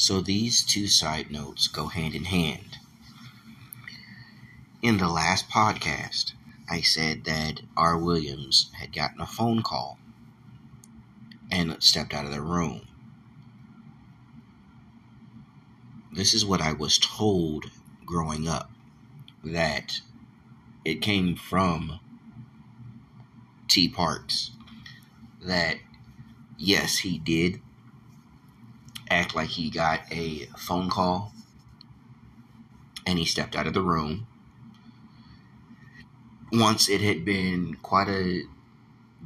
So these two side notes go hand in hand. In the last podcast, I said that R. Williams had gotten a phone call and stepped out of the room. This is what I was told growing up that it came from T. Parks. That yes, he did act like he got a phone call and he stepped out of the room. Once it had been quite a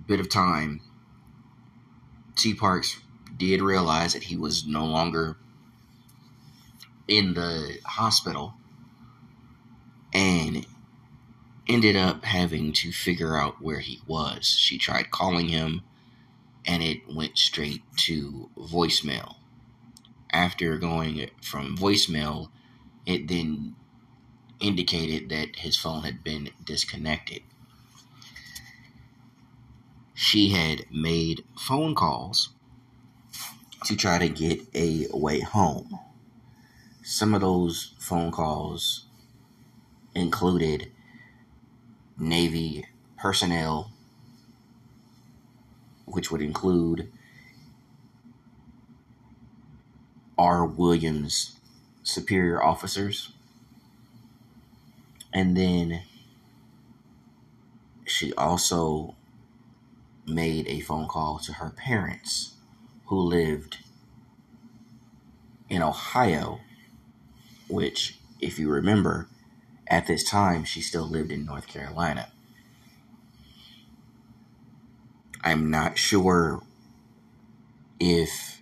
bit of time, T. Parks did realize that he was no longer in the hospital and ended up having to figure out where he was. She tried calling him and it went straight to voicemail after going from voicemail, it then indicated that his phone had been disconnected. She had made phone calls to try to get a way home. Some of those phone calls included Navy personnel, which would include R. Williams superior officers. And then she also made a phone call to her parents who lived in Ohio, which, if you remember, at this time she still lived in North Carolina. I'm not sure if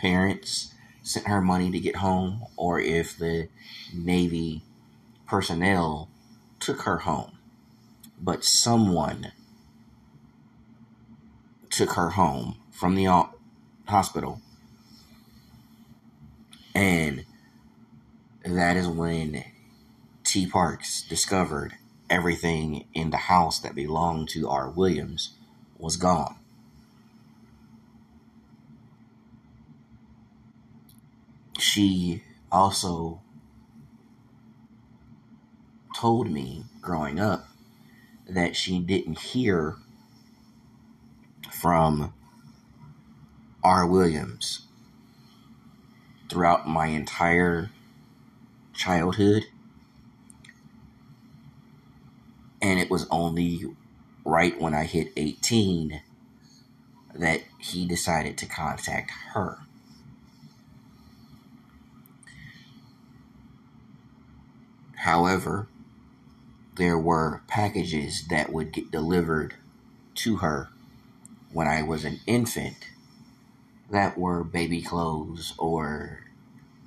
parents sent her money to get home or if the Navy personnel took her home. But someone took her home from the hospital. And that is when T. Parks discovered everything in the house that belonged to R. Williams was gone. She also told me growing up that she didn't hear from R. Williams throughout my entire childhood. And it was only right when I hit 18 that he decided to contact her. However, there were packages that would get delivered to her when I was an infant that were baby clothes or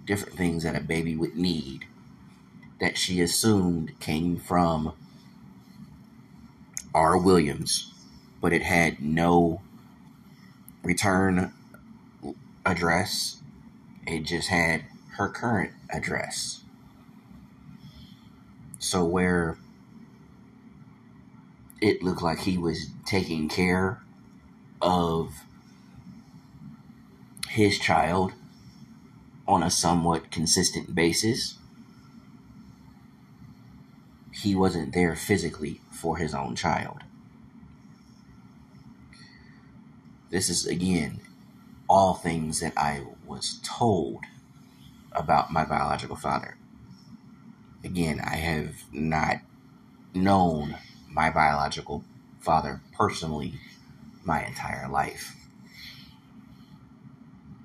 different things that a baby would need that she assumed came from R. Williams, but it had no return address. It just had her current address. So where it looked like he was taking care of his child on a somewhat consistent basis. He wasn't there physically for his own child. This is, again, all things that I was told about my biological father again, I have not known my biological father personally my entire life.